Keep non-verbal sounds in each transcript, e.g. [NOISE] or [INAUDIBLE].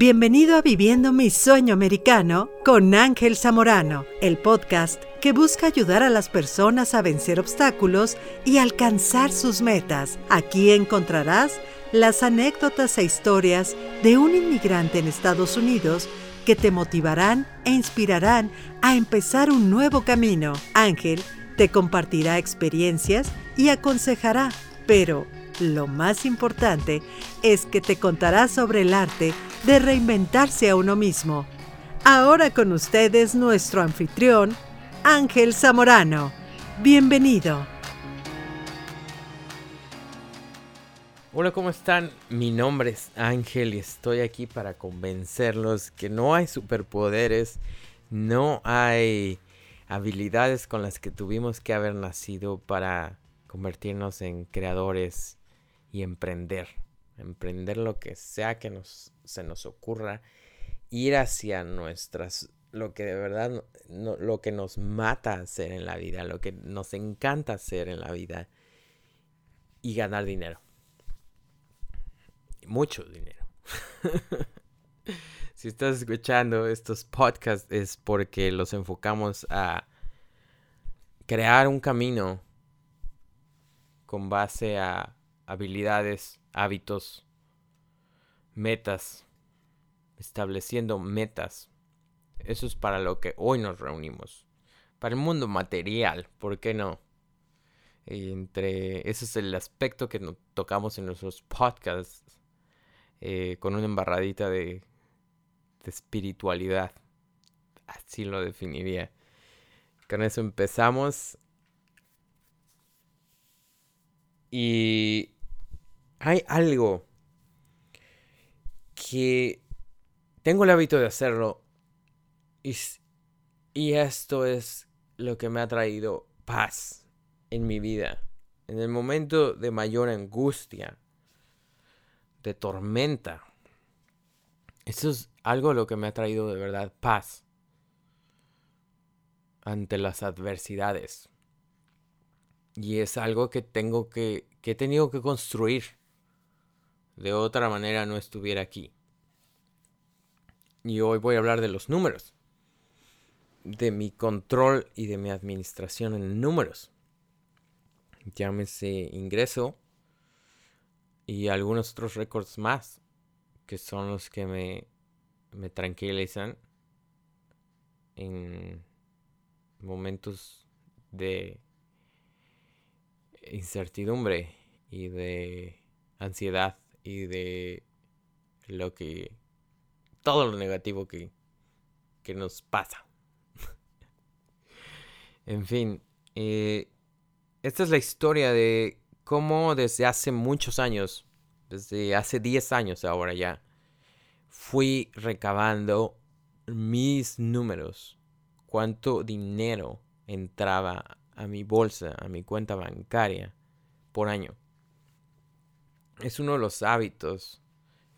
Bienvenido a Viviendo mi Sueño Americano con Ángel Zamorano, el podcast que busca ayudar a las personas a vencer obstáculos y alcanzar sus metas. Aquí encontrarás las anécdotas e historias de un inmigrante en Estados Unidos que te motivarán e inspirarán a empezar un nuevo camino. Ángel te compartirá experiencias y aconsejará, pero lo más importante es que te contará sobre el arte de reinventarse a uno mismo. Ahora con ustedes nuestro anfitrión, Ángel Zamorano. Bienvenido. Hola, ¿cómo están? Mi nombre es Ángel y estoy aquí para convencerlos que no hay superpoderes, no hay habilidades con las que tuvimos que haber nacido para convertirnos en creadores y emprender. Emprender lo que sea que nos, se nos ocurra. Ir hacia nuestras, lo que de verdad, lo que nos mata hacer en la vida, lo que nos encanta hacer en la vida. Y ganar dinero. Mucho dinero. [LAUGHS] si estás escuchando estos podcasts es porque los enfocamos a crear un camino con base a habilidades, hábitos, metas, estableciendo metas. Eso es para lo que hoy nos reunimos. Para el mundo material, ¿por qué no? entre ese es el aspecto que tocamos en nuestros podcasts eh, con una embarradita de de espiritualidad. Así lo definiría. Con eso empezamos. Y hay algo que tengo el hábito de hacerlo. Y, esto es lo que me ha traído paz en mi vida. En el momento de mayor angustia, de tormenta. Eso es algo lo que me ha traído de verdad paz ante las adversidades. Y es algo que tengo que, que he tenido que construir. De otra manera no estuviera aquí. Y hoy voy a hablar de los números. De mi control y de mi administración en números. Llámese ingreso. Y algunos otros récords más. Que son los que me me tranquilizan en momentos de incertidumbre y de ansiedad y de lo que todo lo negativo que, que nos pasa. [LAUGHS] en fin, eh, esta es la historia de cómo desde hace muchos años, desde hace 10 años ahora ya, fui recabando mis números, cuánto dinero entraba a mi bolsa, a mi cuenta bancaria por año. Es uno de los hábitos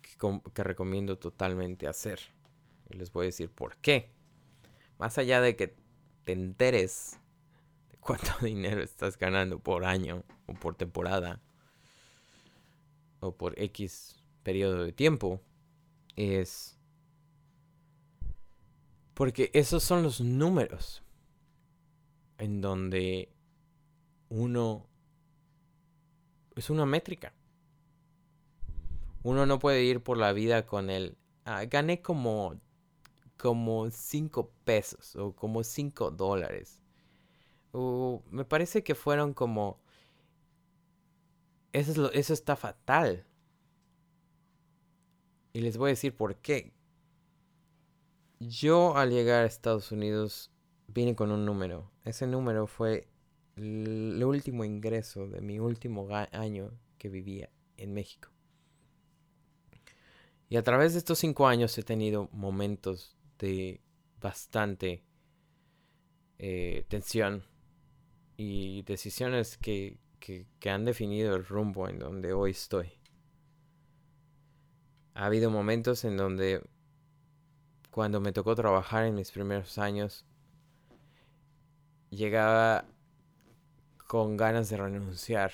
que, recomiendo totalmente hacer. Y les voy a decir por qué. Más allá de que te enteres de cuánto [LAUGHS] dinero estás ganando por año o por temporada o por X periodo de tiempo, es... Porque esos son los números en donde uno... Es una métrica. Uno no puede ir por la vida con el... Ah, gané como... Como 5 pesos o como 5 dólares. Me parece que fueron como... Eso, es lo, eso está fatal. Y les voy a decir por qué. Yo al llegar a Estados Unidos vine con un número. Ese número fue el último ingreso de mi último año que vivía en México. Y a través de estos cinco años he tenido momentos de bastante eh, tensión y decisiones que, que han definido el rumbo en donde hoy estoy. Ha habido momentos en donde cuando me tocó trabajar en mis primeros años, llegaba con ganas de renunciar.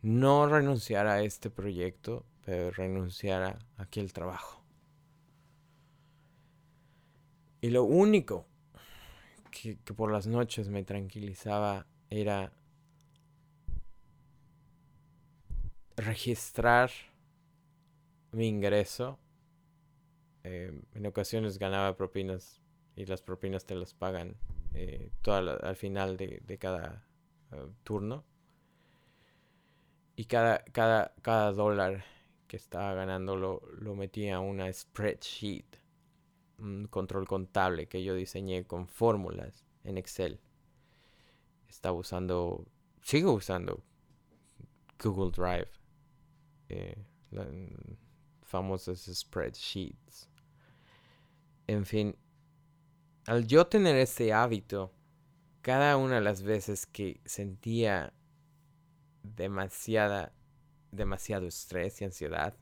No renunciar a este proyecto, pero renunciar a aquel trabajo. Y lo único que, que por las noches me tranquilizaba era registrar mi ingreso. Eh, en ocasiones ganaba propinas y las propinas te las pagan eh, al final de, cada eh, turno. Y cada, cada, cada dólar que estaba ganando lo, lo metía a una spreadsheet, un control contable que yo diseñé con fórmulas en Excel. Estaba usando, sigo usando Google Drive, eh, famosas spreadsheets. En fin, al yo tener ese hábito, cada una de las veces que sentía demasiada, demasiado estrés y ansiedad,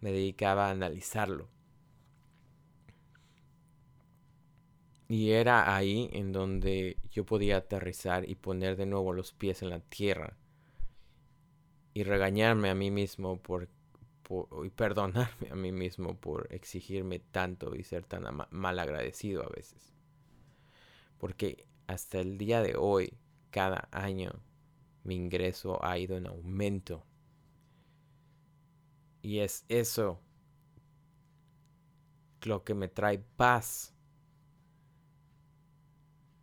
me dedicaba a analizarlo. Y era ahí en donde yo podía aterrizar y poner de nuevo los pies en la tierra. Y regañarme a mí mismo por, y perdonarme a mí mismo por exigirme tanto y ser tan mal agradecido a veces. Porque hasta el día de hoy, cada año, mi ingreso ha ido en aumento. Y es eso lo que me trae paz.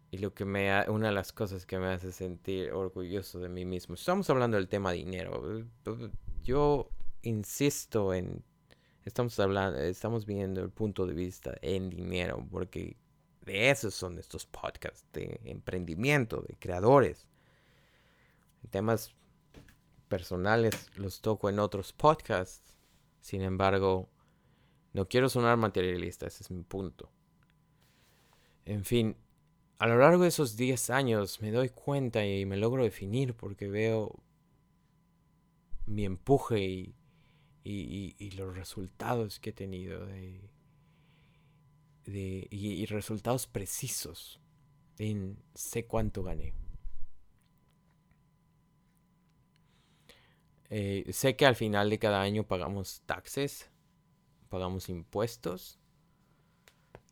Y lo que me una de las cosas que me hace sentir orgulloso de mí mismo. Estamos hablando del tema dinero. Yo insisto en estamos hablando, estamos viendo el punto de vista en dinero, porque de esos son estos podcasts de emprendimiento, de creadores. Temas personales los toco en otros podcasts. Sin embargo, no quiero sonar materialista, ese es mi punto. En fin, a lo largo de esos 10 años me doy cuenta y me logro definir porque veo mi empuje y, y los resultados que he tenido de, y, resultados precisos en sé cuánto gané. Eh, sé que al final de cada año pagamos taxes, pagamos impuestos,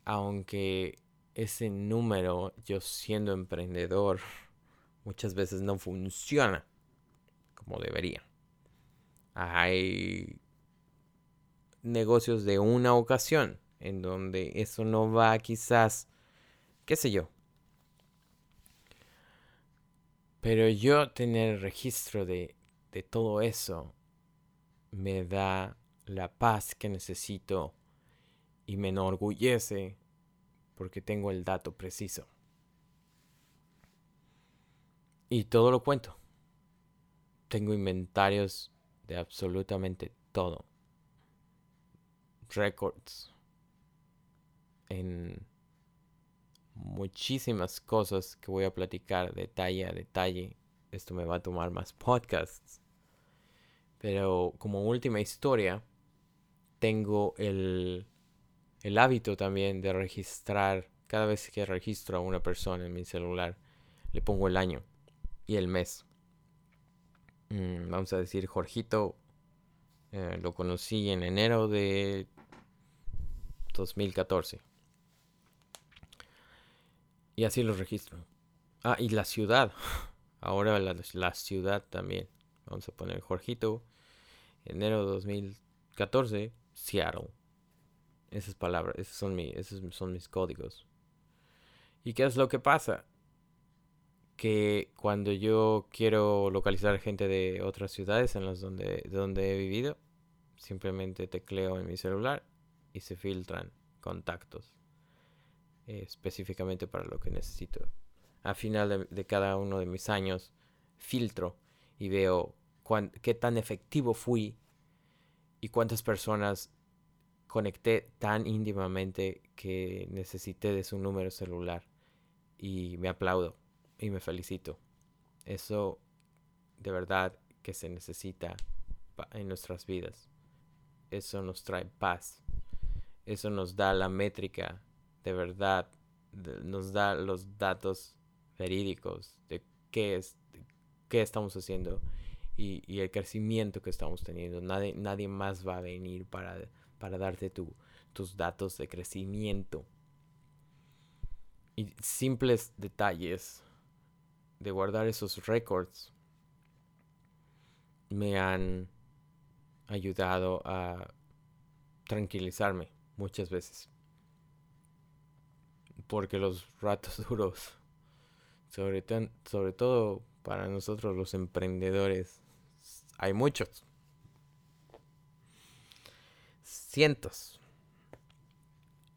aunque ese número, yo siendo emprendedor, [LAUGHS] muchas veces no funciona como debería. Hay negocios de una ocasión en donde eso no va quizás, qué sé yo. Pero yo tener registro de, de todo eso me da la paz que necesito y me enorgullece porque tengo el dato preciso. Y todo lo cuento. Tengo inventarios de absolutamente todo. Records, en muchísimas cosas que voy a platicar detalle a detalle. Esto me va a tomar más podcasts. Pero como última historia, tengo el, el hábito también de registrar, cada vez que registro a una persona en mi celular, le pongo el año y el mes. Mm, vamos a decir, Jorgito, eh, lo conocí en enero de 2014. Y así los registro. Ah, y la ciudad. [LAUGHS] Ahora la, ciudad también. Vamos a poner Jorgito. Enero 2014, Seattle. Esas palabras, esos son, mi, esos son mis códigos. ¿Y qué es lo que pasa? Que cuando yo quiero localizar gente de otras ciudades en las donde, he vivido, simplemente tecleo en mi celular y se filtran contactos. Eh, específicamente para lo que necesito. A final de, cada uno de mis años filtro y veo qué tan efectivo fui y cuántas personas conecté tan íntimamente que necesité de su número celular y me aplaudo y me felicito. Eso de verdad que se necesita en nuestras vidas. Eso nos trae paz. Eso nos da la métrica de verdad nos da los datos verídicos de qué, es, qué estamos haciendo y, el crecimiento que estamos teniendo. Nadie, nadie más va a venir para, para darte tus datos de crecimiento. Y simples detalles de guardar esos récords me han ayudado a tranquilizarme muchas veces. Porque los ratos [LAUGHS] duros, sobre, sobre todo para nosotros los emprendedores, hay muchos. Cientos.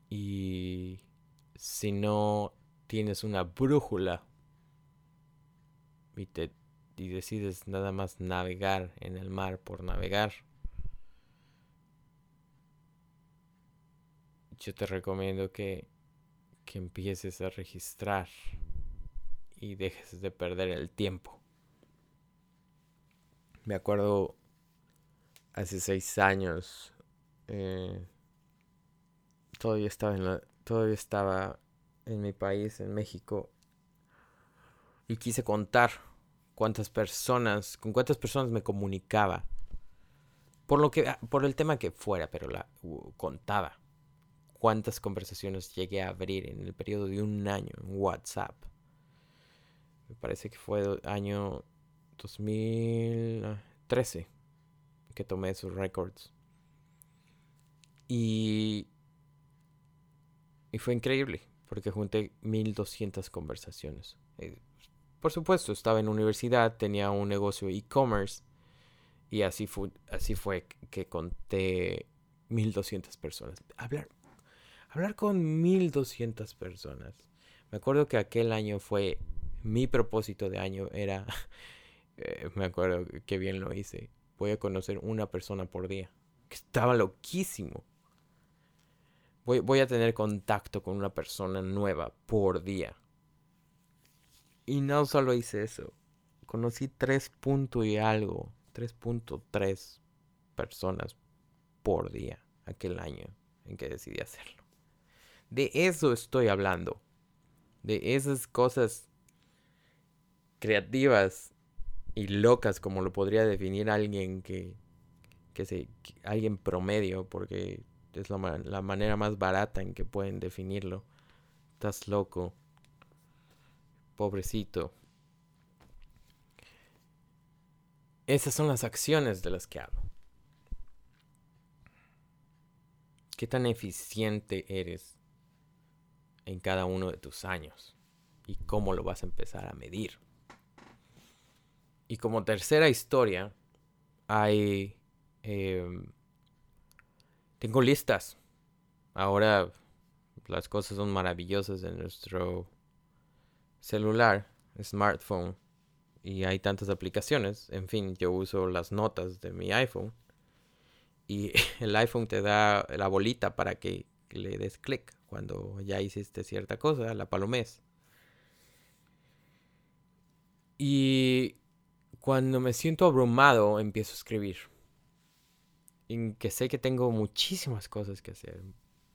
Y si no tienes una brújula y, te, y decides nada más navegar en el mar por navegar, yo te recomiendo que, que empieces a registrar y dejes de perder el tiempo. Me acuerdo hace seis años. Eh, todavía estaba en todavía estaba en mi país, en México. Y quise contar cuántas personas, con cuántas personas me comunicaba. Por lo que, por el tema que fuera, pero la contaba. Cuántas conversaciones llegué a abrir en el periodo de un año en WhatsApp. Me parece que fue año 2013 que tomé esos records. Y, y fue increíble porque junté 1200 conversaciones. Eh, por supuesto, estaba en universidad, tenía un negocio e-commerce y así fue, así fue que conté 1200 personas. Hablar, hablar con 1200 personas. Me acuerdo que aquel año fue mi propósito de año era [LAUGHS] eh, me acuerdo que bien lo hice. Voy a conocer una persona por día. Que estaba loquísimo. Voy, voy a tener contacto con una persona nueva por día. Y no solo hice eso. Conocí 3 punto y algo. 3.3 personas por día aquel año en que decidí hacerlo. De eso estoy hablando. De esas cosas creativas y locas como lo podría definir alguien que, que se, alguien promedio, porque es la, la manera más barata en que pueden definirlo. Estás loco. Pobrecito. Esas son las acciones de las que hablo. ¿Qué tan eficiente eres en cada uno de tus años? ¿Y cómo lo vas a empezar a medir? Y como tercera historia, hay... Em, tengo listas. Ahora las cosas son maravillosas en nuestro celular, smartphone. Y hay tantas aplicaciones. En fin, yo uso las notas de mi iPhone. Y [LAUGHS] el iPhone te da la bolita para que le des clic cuando ya hiciste cierta cosa, la palomés. Y cuando me siento abrumado, empiezo a escribir. Y que sé que tengo muchísimas cosas que hacer,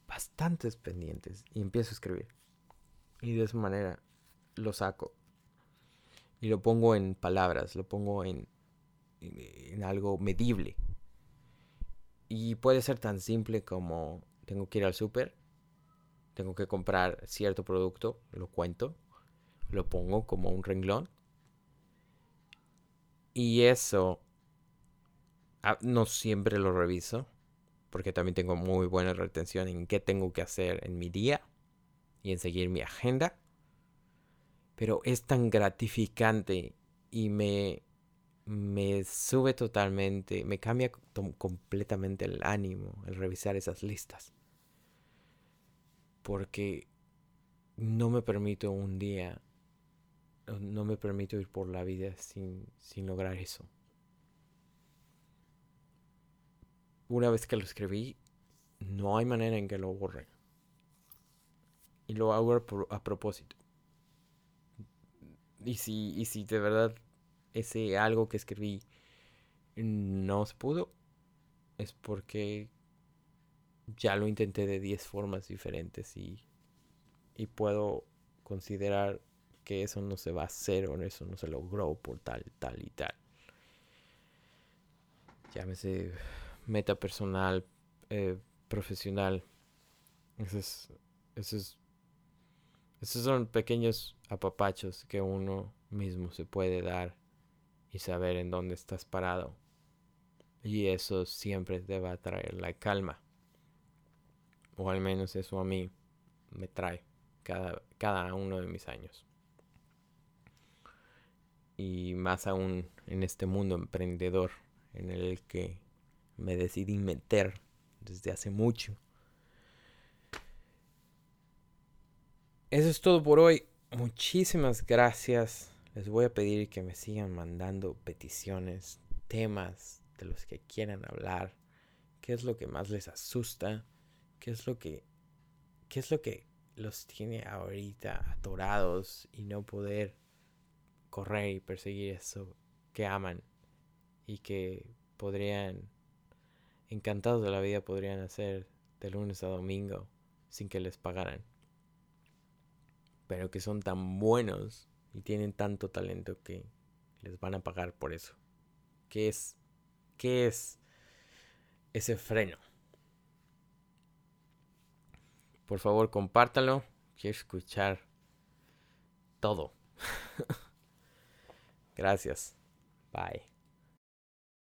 bastantes pendientes, y empiezo a escribir. Y de esa manera lo saco. Y lo pongo en palabras, lo pongo en, en, algo medible. Y puede ser tan simple como tengo que ir al súper, tengo que comprar cierto producto, lo cuento, lo pongo como un renglón y eso ah, no siempre lo reviso, porque también tengo muy buena retención en qué tengo que hacer en mi día y en seguir mi agenda. Pero es tan gratificante y me, me sube totalmente, me cambia completamente el ánimo el revisar esas listas. Porque no me permito un día no me permito ir por la vida sin, lograr eso. Una vez que lo escribí, no hay manera en que lo borre. Y lo hago a, propósito. Y si, y si de verdad ese algo que escribí no se pudo, es porque ya lo intenté de 10 formas diferentes y, y puedo considerar que eso no se va a hacer o eso no se logró por tal, tal y tal. llámese meta personal, eh, profesional. Esos, esos, esos son pequeños apapachos que uno mismo se puede dar y saber en dónde estás parado. Y eso siempre te va a traer la calma. O al menos eso a mí me trae cada, cada uno de mis años. Y más aún en este mundo emprendedor en el que me decidí meter desde hace mucho. Eso es todo por hoy. Muchísimas gracias. Les voy a pedir que me sigan mandando peticiones, temas de los que quieran hablar. ¿Qué es lo que más les asusta? ¿Qué es lo que qué es lo que los tiene ahorita atorados y no poder correr y perseguir eso que aman y que podrían encantados de la vida podrían hacer de lunes a domingo sin que les pagaran. Pero que son tan buenos y tienen tanto talento que les van a pagar por eso. ¿Qué es? ¿Qué es ese freno? Por favor, compártalo. Quiero escuchar todo. [LAUGHS] Gracias. Bye.